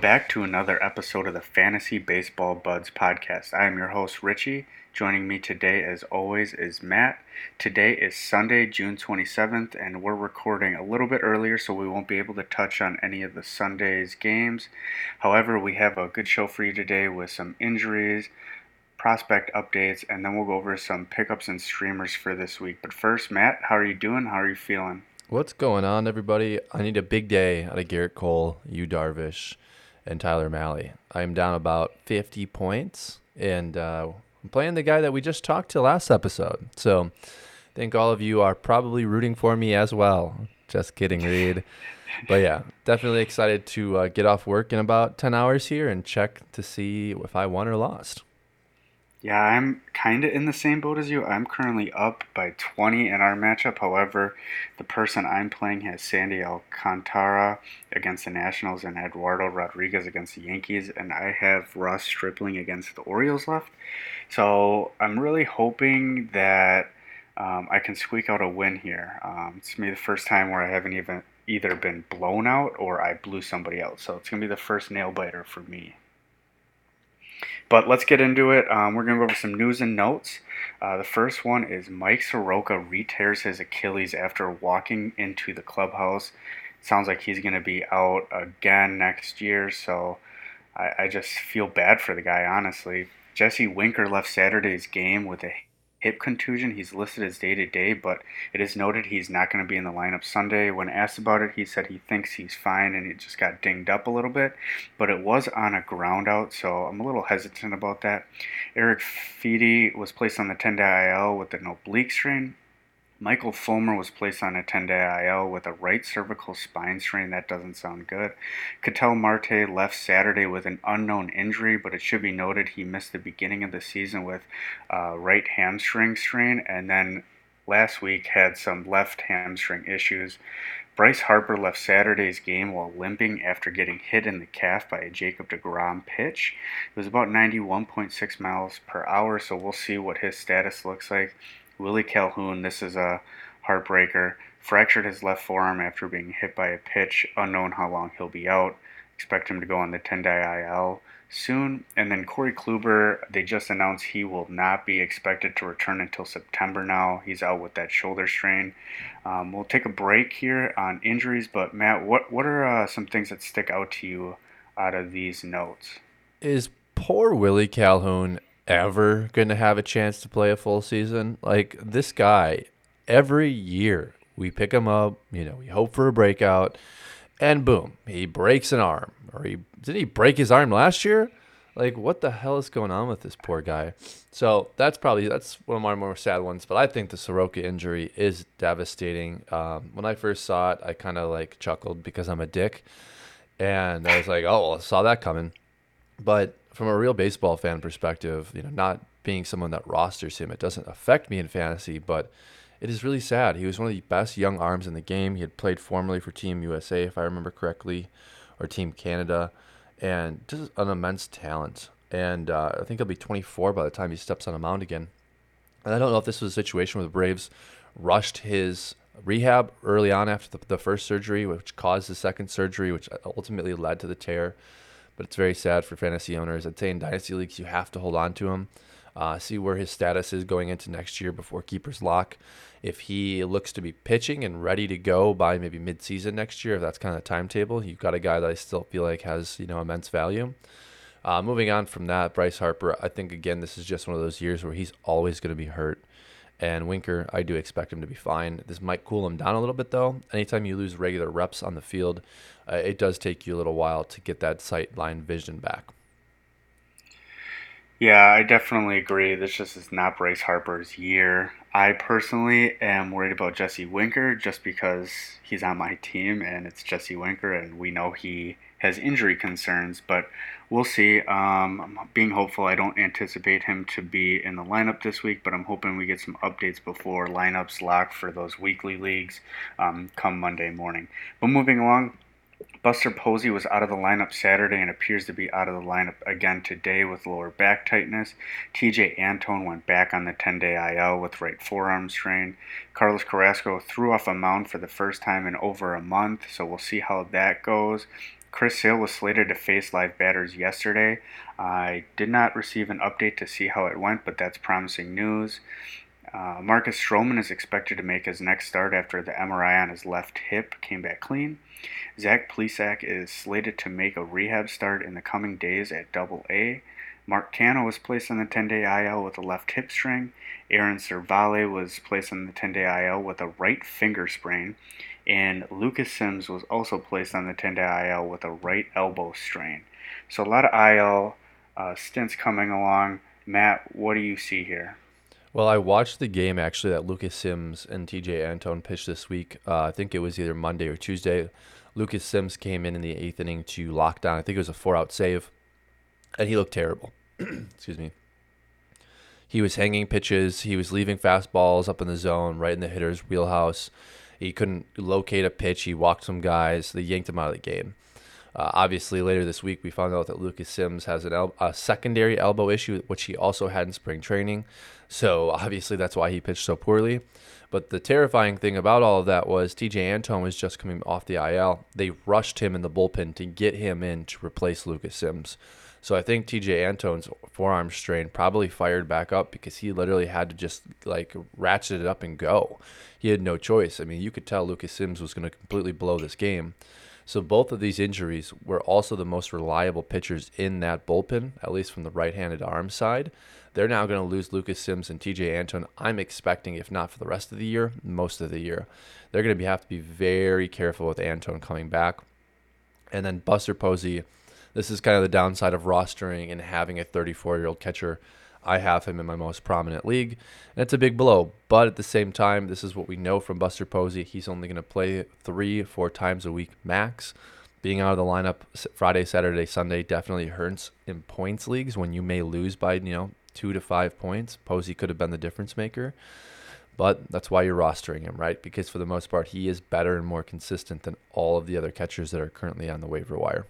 Welcome back to another episode of the Fantasy Baseball Buds podcast. I am your host, Richie. Joining me today, as always, is Matt. Today is Sunday, June 27th, and we're recording a little bit earlier, so we won't be able to touch on any of the Sunday's games. However, we have a good show for you today with some injuries, prospect updates, and then we'll go over some pickups and streamers for this week. But first, Matt, how are you doing? How are you feeling? What's going on, everybody? I need a big day out of Gerrit Cole, Yu Darvish, and Tyler Mahle. I'm down about 50 points, and uh, I'm playing the guy that we just talked to last episode. So I think all of you are probably rooting for me as well. Just kidding, Reed. but yeah, definitely excited to uh, get off work in about 10 hours here and check to see if I won or lost. Yeah, I'm kind of in the same boat as you. I'm currently up by 20 in our matchup. However, the person I'm playing has Sandy Alcantara against the Nationals and Eduardo Rodriguez against the Yankees, and I have Ross Stripling against the Orioles left. So I'm really hoping that um, I can squeak out a win here. Um, it's me the first time where I haven't even either been blown out or I blew somebody out. So it's gonna be the first nail biter for me. But let's get into it. Um, we're going to go over some news and notes. Uh, the first one is Mike Soroka re-tears his Achilles after walking into the clubhouse. Sounds like he's going to be out again next year, so I, I just feel bad for the guy, honestly. Jesse Winker left Saturday's game with a hip contusion. He's listed as day to day, but it is noted he's not going to be in the lineup Sunday. When asked about it, he said he thinks he's fine and he just got dinged up a little bit, but it was on a ground out, so I'm a little hesitant about that. Erick Fedde was placed on the 10 day IL with an oblique strain. Michael Fulmer was placed on a 10 day IL with a right cervical spine strain. That doesn't sound good. Ketel Marte left Saturday with an unknown injury, but it should be noted he missed the beginning of the season with a right hamstring strain and then last week had some left hamstring issues. Bryce Harper left Saturday's game while limping after getting hit in the calf by a Jacob DeGrom pitch. It was about 91.6 miles per hour, so we'll see what his status looks like. Willie Calhoun, this is a heartbreaker, fractured his left forearm after being hit by a pitch. Unknown how long he'll be out. Expect him to go on the 10 day IL soon. And then Corey Kluber, they just announced he will not be expected to return until September now. He's out with that shoulder strain. Um, we'll take a break here on injuries, but Matt, what, what are uh, some things that stick out to you out of these notes? Is poor Willie Calhoun ever going to have a chance to play a full season. Like this guy, every year we pick him up, you know, we hope for a breakout, and boom, he breaks an arm. Or he did he break his arm last year? Like what the hell is going on with this poor guy? So that's probably that's one of my more sad ones. But I think the Soroka injury is devastating. Um, when I first saw it, I kind of like chuckled because I'm a dick, and I was like, oh, well, I saw that coming. But from a real baseball fan perspective, you know, not being someone that rosters him, it doesn't affect me in fantasy, but it is really sad. He was one of the best young arms in the game. He had played formerly for Team USA, if I remember correctly, or Team Canada, and just an immense talent. And uh, I think he'll be 24 by the time he steps on a mound again. And I don't know if this was a situation where the Braves rushed his rehab early on after the, the first surgery, which caused the second surgery, which ultimately led to the tear but it's very sad for fantasy owners. I'd say in dynasty leagues, you have to hold on to him. Uh, see where his status is going into next year before keepers lock. If he looks to be pitching and ready to go by maybe midseason next year, if that's kind of the timetable, you've got a guy that I still feel like has you know immense value. Uh, moving on from that, Bryce Harper, I think again this is just one of those years where he's always going to be hurt. And Winker, I do expect him to be fine. This might cool him down a little bit though. Anytime you lose regular reps on the field, uh, it does take you a little while to get that sight line vision back. Yeah, I definitely agree. This just is not Bryce Harper's year. I personally am worried about Jesse Winker just because he's on my team and it's Jesse Winker and we know he has injury concerns, but we'll see. Um, I'm being hopeful. I don't anticipate him to be in the lineup this week, but I'm hoping we get some updates before lineups lock for those weekly leagues um, come Monday morning. But moving along, Buster Posey was out of the lineup Saturday and appears to be out of the lineup again today with lower back tightness. Tejay Antone went back on the 10 day IL with right forearm strain. Carlos Carrasco threw off a mound for the first time in over a month, so we'll see how that goes. Chris Sale was slated to face live batters yesterday. I did not receive an update to see how it went, but that's promising news. Uh, Marcus Stroman is expected to make his next start after the MRI on his left hip came back clean. Zach Plesac is slated to make a rehab start in the coming days at Double A. Mark Canha was placed on the 10-day IL with a left hip strain. Aaron Civale was placed on the 10-day IL with a right finger sprain. And Lucas Sims was also placed on the 10-day IL with a right elbow strain. So a lot of IL uh, stints coming along. Matt, what do you see here? Well, I watched the game actually that Lucas Sims and Tejay Antone pitched this week. Uh, I think it was either Monday or Tuesday. Lucas Sims came in in the eighth inning to lock down. I think it was a four-out save, and he looked terrible. Excuse me. He was hanging pitches. He was leaving fastballs up in the zone, right in the hitter's wheelhouse. He couldn't locate a pitch. He walked some guys. They yanked him out of the game. Uh, obviously, later this week, we found out that Lucas Sims has an el- a secondary elbow issue, which he also had in spring training. So obviously, that's why he pitched so poorly. But the terrifying thing about all of that was Tejay Antone was just coming off the IL. They rushed him in the bullpen to get him in to replace Lucas Sims. So I think Tejay Antone's forearm strain probably fired back up because he literally had to just like ratchet it up and go. He had no choice. I mean, you could tell Lucas Sims was going to completely blow this game. So both of these injuries were also the most reliable pitchers in that bullpen, at least from the right-handed arm side. They're now going to lose Lucas Sims and Tejay Antone. I'm expecting, if not for the rest of the year, most of the year. They're going to be, have to be very careful with Antone coming back. And then Buster Posey, this is kind of the downside of rostering and having a 34 year old catcher I have him in my most prominent league, and it's a big blow. But at the same time, this is what we know from Buster Posey. He's only going to play three, four times a week max. Being out of the lineup Friday, Saturday, Sunday definitely hurts in points leagues when you may lose by you know two to five points. Posey could have been the difference maker, but that's why you're rostering him, right? Because for the most part, he is better and more consistent than all of the other catchers that are currently on the waiver wire.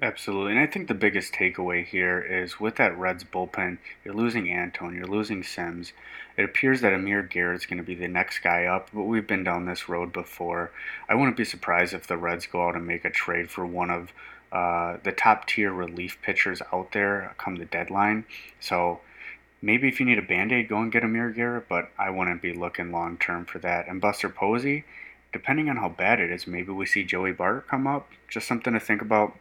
Absolutely. And I think the biggest takeaway here is with that Reds bullpen, you're losing Antone, you're losing Sims. It appears that Amir Garrett's going to be the next guy up, but we've been down this road before. I wouldn't be surprised if the Reds go out and make a trade for one of uh, the top tier relief pitchers out there come the deadline. So maybe if you need a band aid, go and get Amir Garrett, but I wouldn't be looking long term for that. And Buster Posey, depending on how bad it is, maybe we see Joey Bart come up. Just something to think about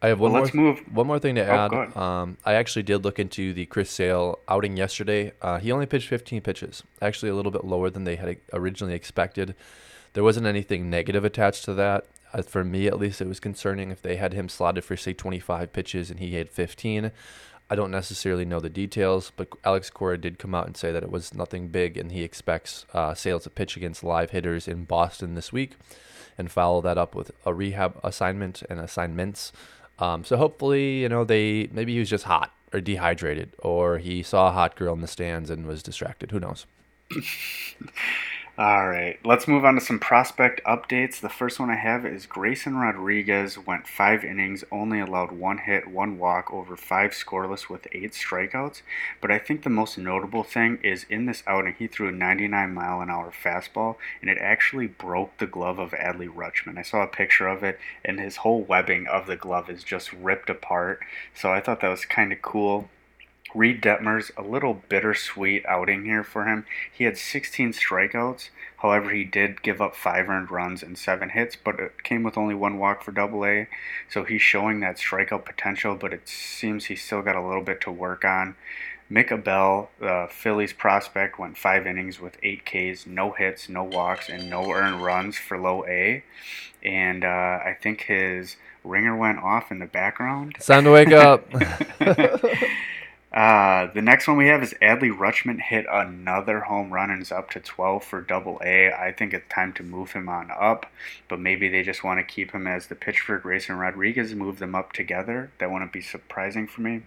I have one well, more. Move. One more thing to oh, add. Um, I actually did look into the Chris Sale outing yesterday. Uh, he only pitched 15 pitches, actually a little bit lower than they had originally expected. There wasn't anything negative attached to that. Uh, for me, at least, it was concerning if they had him slotted for say 25 pitches and he had 15. I don't necessarily know the details, but Alex Cora did come out and say that it was nothing big, and he expects uh, Sale to pitch against live hitters in Boston this week, and follow that up with a rehab assignment and assignments um, so hopefully, you know, they maybe he was just hot or dehydrated, or he saw a hot girl in the stands and was distracted. Who knows? All right, let's move on to some prospect updates. The first one I have is Grayson Rodriguez went five innings, only allowed one hit, one walk, over five scoreless with eight strikeouts. But I think the most notable thing is in this outing, he threw a 99 mile an hour fastball, and it actually broke the glove of Adley Rutschman. I saw a picture of it, and his whole webbing of the glove is just ripped apart. So I thought that was kind of cool. Reid Detmers, a little bittersweet outing here for him. He had 16 strikeouts. However, he did give up five earned runs and seven hits, but it came with only one walk for Double A. So he's showing that strikeout potential, but it seems he's still got a little bit to work on. Mick Abel, the Phillies prospect, went five innings with eight Ks, no hits, no walks, and no earned runs for low A. And uh, I think his ringer went off in the background. It's time to wake up. Uh, the next one we have is Adley Rutschman hit another home run and is up to 12 for double A. I think it's time to move him on up, but maybe they just want to keep him as the pitch for Grayson Rodriguez, move them up together. That wouldn't be surprising for me.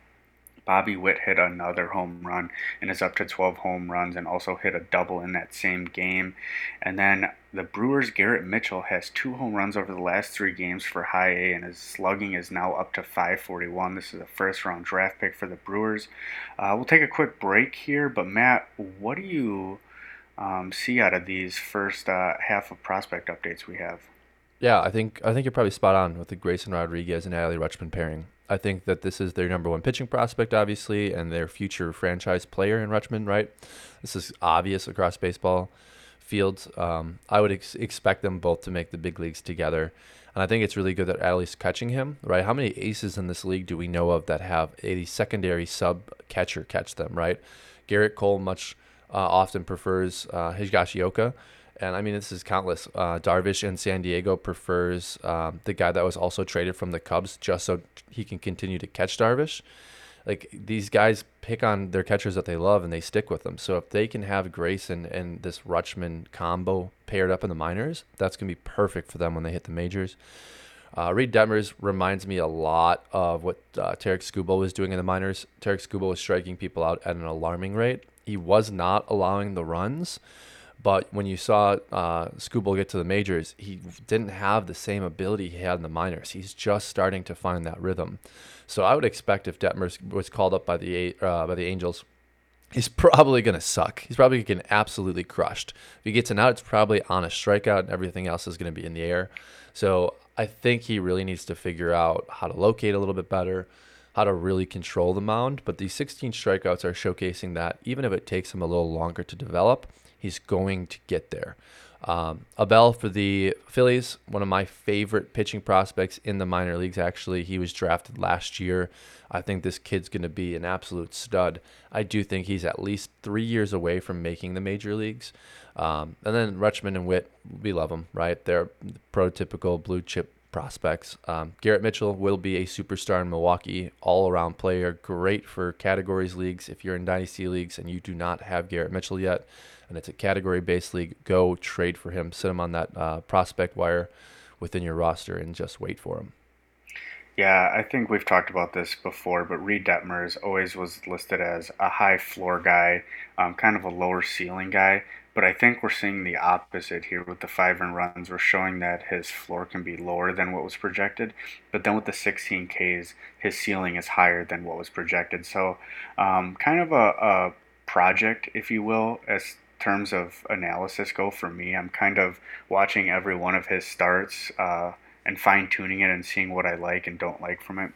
Bobby Witt hit another home run and is up to 12 home runs and also hit a double in that same game. And then the Brewers' Garrett Mitchell has two home runs over the last three games for high A, and his slugging is now up to 541. This is a first round draft pick for the Brewers. Uh, we'll take a quick break here, but Matt, what do you um, see out of these first uh, half of prospect updates we have? Yeah, I think I think you're probably spot on with the Grayson Rodriguez and Adley Rutschman pairing. I think that this is their number one pitching prospect, obviously, and their future franchise player in Rutschman, right? This is obvious across baseball fields. Um, I would ex- expect them both to make the big leagues together. And I think it's really good that Adley's catching him, right? How many aces in this league do we know of that have a secondary sub catcher catch them, right? Gerrit Cole much uh, often prefers uh, Higashioka. And I mean, this is countless. Uh, Darvish in San Diego prefers um, the guy that was also traded from the Cubs just so he can continue to catch Darvish like these guys pick on their catchers that they love and they stick with them. So if they can have Grayson and and this Rutschman combo paired up in the minors, that's gonna be perfect for them when they hit the majors. Uh, Reid Detmers reminds me a lot of what uh, Tarik Skubal was doing in the minors. Tarik Skubal was striking people out at an alarming rate. He was not allowing the runs, but when you saw uh, Skubal get to the majors, he didn't have the same ability he had in the minors. He's just starting to find that rhythm. So I would expect if Detmers was called up by the uh, by the Angels, he's probably going to suck. He's probably getting absolutely crushed. If he gets an out, it's probably on a strikeout, and everything else is going to be in the air. So I think he really needs to figure out how to locate a little bit better, how to really control the mound. But these 16 strikeouts are showcasing that even if it takes him a little longer to develop, he's going to get there. Um, Abel for the Phillies, one of my favorite pitching prospects in the minor leagues. Actually, he was drafted last year. I think this kid's going to be an absolute stud. I do think he's at least three years away from making the major leagues. Um, and then Rutschman and Witt, we love them, right? They're prototypical blue chip prospects. Um, Garrett Mitchell will be a superstar in Milwaukee, all around player, great for categories leagues. If you're in dynasty leagues and you do not have Garrett Mitchell yet, and it's a category based league, go trade for him, sit him on that uh, prospect wire within your roster, and just wait for him. Yeah, I think we've talked about this before, but Reid Detmers always was listed as a high floor guy, um, kind of a lower ceiling guy. But I think we're seeing the opposite here with the five and runs. We're showing that his floor can be lower than what was projected, but then with the 16 Ks, his ceiling is higher than what was projected. So, um, kind of a, a project, if you will, as terms of analysis go for me. I'm kind of watching every one of his starts uh, and fine tuning it and seeing what I like and don't like from it.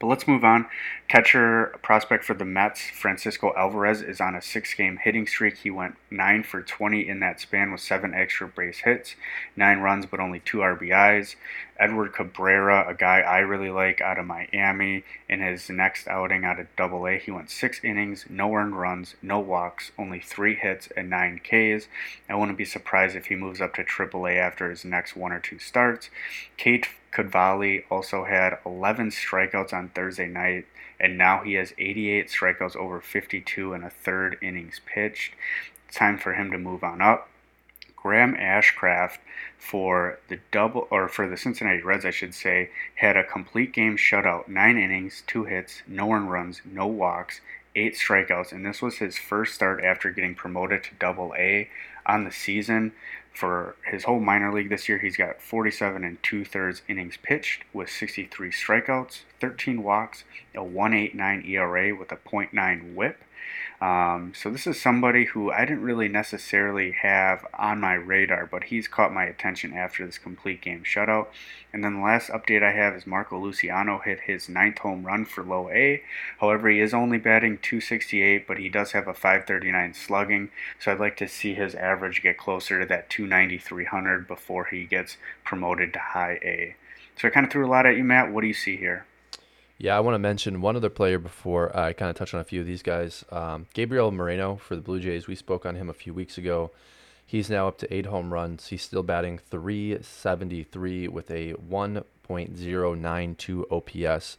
But let's move on. Catcher prospect for the Mets, Francisco Alvarez, is on a six game hitting streak. He went 9 for 20 in that span with seven extra base hits, nine runs, but only two RBIs. Edward Cabrera, a guy I really like out of Miami, in his next outing out of Double A, he went six innings, no earned runs, no walks, only three hits, and nine Ks. I wouldn't be surprised if he moves up to Triple A after his next one or two starts. Cade Cavalli also had 11 strikeouts on Thursday night, and now he has 88 strikeouts over 52 and a third innings pitched. time for him to move on up. Graham Ashcraft for the double or for the Cincinnati Reds, I should say, had a complete game shutout, nine innings, two hits, no earned runs, no walks, eight strikeouts, and this was his first start after getting promoted to Double A on the season. For his whole minor league this year, he's got 47 and two thirds innings pitched with 63 strikeouts, 13 walks, a 1.89 ERA with a 0.9 WHIP. Um, so this is somebody who I didn't really necessarily have on my radar, but he's caught my attention after this complete game shutout. And then the last update I have is Marco Luciano hit his ninth home run for low A. However, he is only batting 268, but he does have a 539 slugging. So I'd like to see his average get closer to that 290 300 before he gets promoted to high A. So I kind of threw a lot at you, Matt. What do you see here? Yeah, I want to mention one other player before I kind of touch on a few of these guys. Um, Gabriel Moreno for the Blue Jays. We spoke on him a few weeks ago. He's now up to eight home runs. He's still batting 373 with a 1.092 OPS.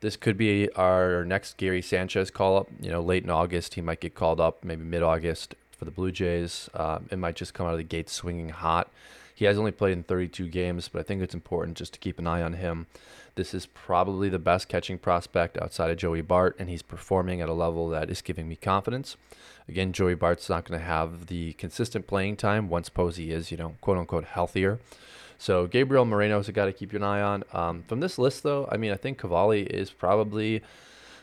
This could be our next Gary Sanchez call up. You know, late in August, he might get called up, maybe mid August for the Blue Jays. Um, it might just come out of the gate swinging hot. He has only played in 32 games, but I think it's important just to keep an eye on him. This is probably the best catching prospect outside of Joey Bart, and he's performing at a level that is giving me confidence. Again, Joey Bart's not going to have the consistent playing time once Posey is, you know, quote unquote, healthier. So Gabriel Moreno is a guy to keep an eye on. Um, from this list, though, I mean, I think Cavalli is probably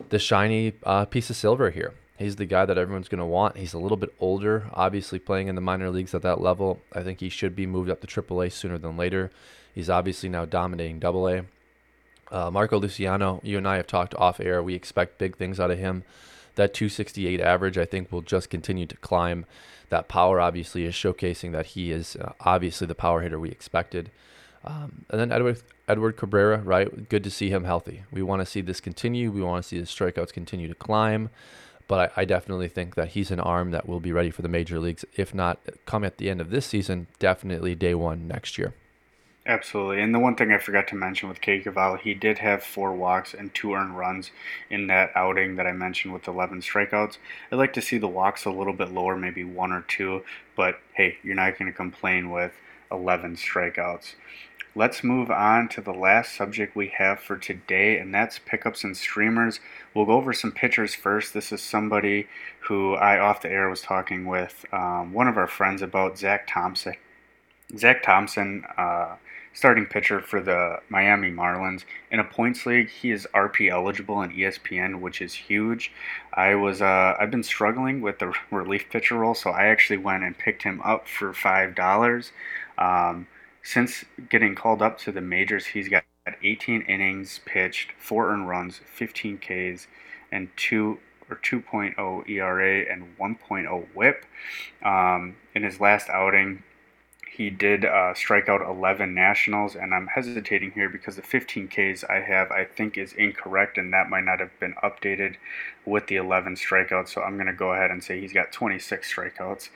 the shiny uh, piece of silver here He's the guy that everyone's going to want. He's a little bit older, obviously playing in the minor leagues at that level. I think he should be moved up to AAA sooner than later. He's obviously now dominating AA. Uh, Marco Luciano, you and I have talked off air. We expect big things out of him. That 268 average, I think, will just continue to climb. That power obviously is showcasing that he is uh, obviously the power hitter we expected. Um, and then Edward Edward Cabrera, right? Good to see him healthy. We want to see this continue. We want to see the strikeouts continue to climb. But I, I, definitely think that he's an arm that will be ready for the major leagues. If not come at the end of this season, definitely day one next year. Absolutely. And the one thing I forgot to mention with Cade Cavalli, he did have four walks and two earned runs in that outing that I mentioned with 11 strikeouts. I'd like to see the walks a little bit lower, maybe one or two, but hey, you're not going to complain with 11 strikeouts. Let's move on to the last subject we have for today, and that's pickups and streamers. We'll go over some pitchers first. This is somebody who I, off the air, was talking with um, one of our friends about, Zach Thompson. Zach Thompson, uh, starting pitcher for the Miami Marlins. In a points league, he is RP eligible in ESPN, which is huge. I was uh, I've been struggling with the relief pitcher role, so I actually went and picked him up for five dollars. Um, since getting called up to the majors, he's got 18 innings pitched, four earned runs, 15 Ks, and two or 2.0 ERA and 1.0 WHIP. Um, in his last outing, he did uh, strike out 11 nationals, and I'm hesitating here because the 15 Ks I have, I think, is incorrect, and that might not have been updated with the 11 strikeouts. So I'm going to go ahead and say he's got 26 strikeouts.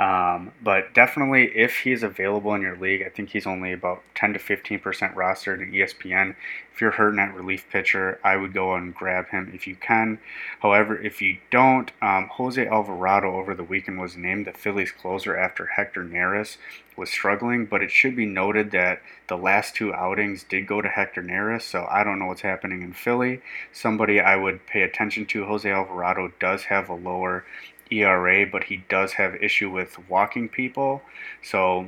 Um, but definitely, if he's available in your league, I think he's only about 10 to 15% rostered in ESPN. If you're hurting at relief pitcher, I would go and grab him if you can. However, if you don't, um, Jose Alvarado over the weekend was named the Phillies closer after Hector Neris was struggling. But it should be noted that the last two outings did go to Hector Neris, so I don't know what's happening in Philly. Somebody I would pay attention to, Jose Alvarado does have a lower ERA, but he does have issue with walking people. So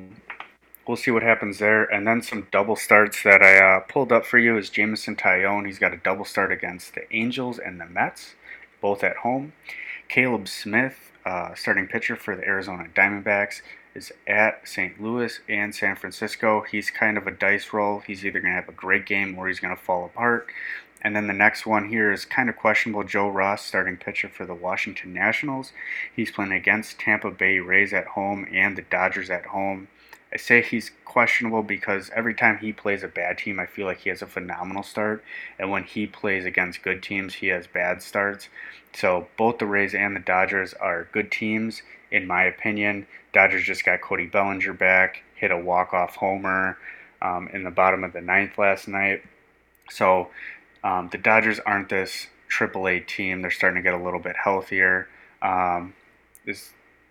we'll see what happens there. And then some double starts that I uh, pulled up for you is Jameson Taillon. He's got a double start against the Angels and the Mets, both at home. Caleb Smith, uh, starting pitcher for the Arizona Diamondbacks, is at St. Louis and San Francisco. He's kind of a dice roll. He's either going to have a great game or he's going to fall apart. And then the next one here is kind of questionable. Joe Ross, starting pitcher for the Washington Nationals. He's playing against Tampa Bay Rays at home and the Dodgers at home. I say he's questionable because every time he plays a bad team, I feel like he has a phenomenal start. And when he plays against good teams, he has bad starts. So both the Rays and the Dodgers are good teams, in my opinion. Dodgers just got Cody Bellinger back, hit a walk-off homer um, in the bottom of the ninth last night. So um, the Dodgers aren't this AAA team. They're starting to get a little bit healthier. Um, is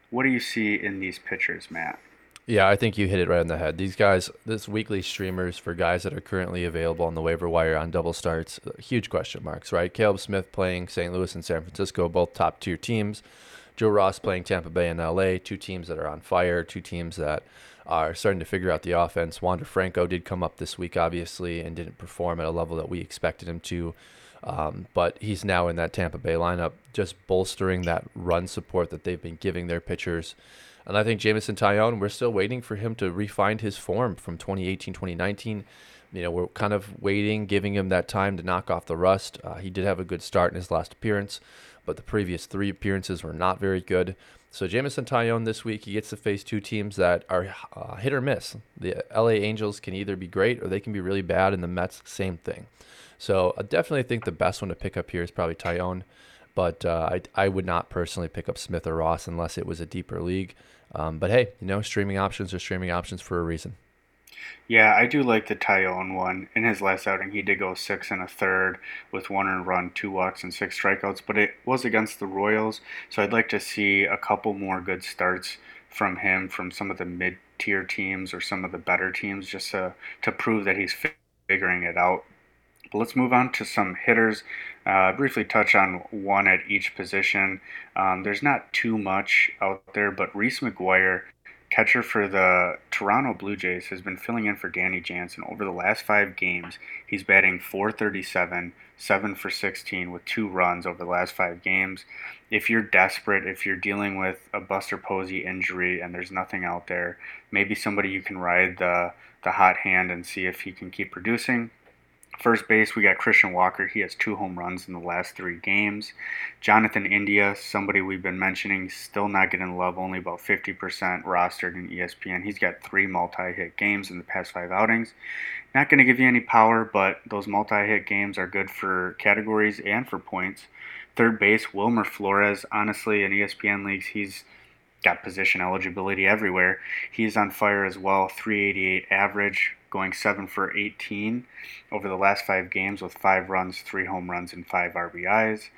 what do you see in these pitchers, Matt? Yeah, I think you hit it right on the head. These guys, this weekly streamers for guys that are currently available on the waiver wire on double starts, huge question marks, right? Caleb Smith playing St. Louis and San Francisco, both top tier teams. Joe Ross playing Tampa Bay and LA, two teams that are on fire, two teams that are starting to figure out the offense. Wander Franco did come up this week, obviously, and didn't perform at a level that we expected him to. Um, but he's now in that Tampa Bay lineup, just bolstering that run support that they've been giving their pitchers. And I think Jameson Taillon, we're still waiting for him to refine his form from 2018, 2019. You know, we're kind of waiting, giving him that time to knock off the rust. Uh, he did have a good start in his last appearance, but the previous three appearances were not very good. So Jameson Taillon this week, he gets to face two teams that are uh, hit or miss. The LA Angels can either be great or they can be really bad, and the Mets, same thing. So I definitely think the best one to pick up here is probably Taillon, but uh, I, I would not personally pick up Smith or Ross unless it was a deeper league. Um, but hey, you know, streaming options are streaming options for a reason. Yeah, I do like the Taillon one. In his last outing, he did go six and a third with one run, two walks, and six strikeouts, but it was against the Royals, so I'd like to see a couple more good starts from him from some of the mid tier teams or some of the better teams just to, to prove that he's figuring it out. But let's move on to some hitters. Uh, briefly touch on one at each position. Um, there's not too much out there, but Reese McGuire catcher for the Toronto Blue Jays has been filling in for Danny Jansen over the last five games. He's batting 437, 7 for 16 with two runs over the last five games. If you're desperate, if you're dealing with a Buster Posey injury and there's nothing out there, maybe somebody you can ride the, the hot hand and see if he can keep producing. First base, we got Christian Walker. He has two home runs in the last three games. Jonathan India, somebody we've been mentioning, still not getting love, only about 50% rostered in ESPN. He's got three multi hit games in the past five outings. Not going to give you any power, but those multi hit games are good for categories and for points. Third base, Wilmer Flores. Honestly, in ESPN leagues, he's got position eligibility everywhere. He's on fire as well. 388 average, going 7 for 18 over the last five games with five runs, three home runs, and five RBIs.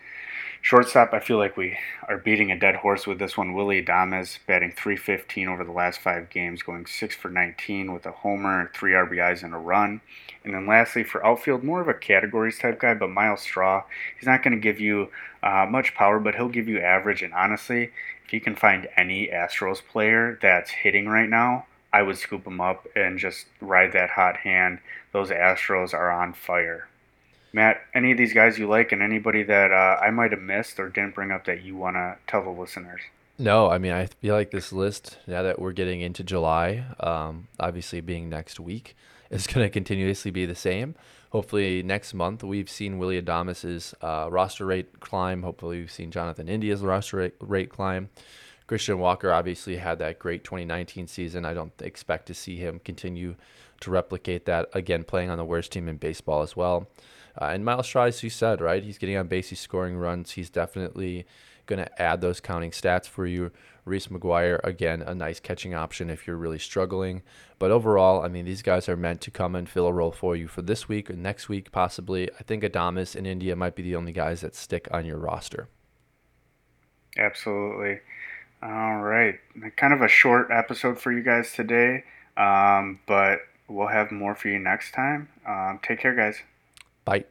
Shortstop, I feel like we are beating a dead horse with this one. Willy Adames batting 315 over the last five games, going 6 for 19 with a homer, three RBIs, and a run. And then lastly, for outfield, more of a categories type guy, but Myles Straw, he's not going to give you uh, much power, but he'll give you average. And honestly, if you can find any Astros player that's hitting right now, I would scoop him up and just ride that hot hand. Those Astros are on fire. Matt, any of these guys you like, and anybody that uh, I might have missed or didn't bring up that you want to tell the listeners? No, I mean, I feel like this list, now that we're getting into July, um, obviously being next week, is going to continuously be the same. Hopefully, next month, we've seen Willy Adames's uh, roster rate climb. Hopefully, we've seen Jonathan India's roster rate, rate climb. Christian Walker obviously had that great 2019 season. I don't expect to see him continue to replicate that again, playing on the worst team in baseball as well. Uh, and Myles Straw, as you said, right? He's getting on base, he's scoring runs. He's definitely going to add those counting stats for you. Reese McGuire, again, a nice catching option if you're really struggling. But overall, I mean, these guys are meant to come and fill a role for you for this week or next week, possibly. I think Adames and India might be the only guys that stick on your roster. Absolutely. All right. Kind of a short episode for you guys today, um, but we'll have more for you next time. Um, take care, guys. Bye.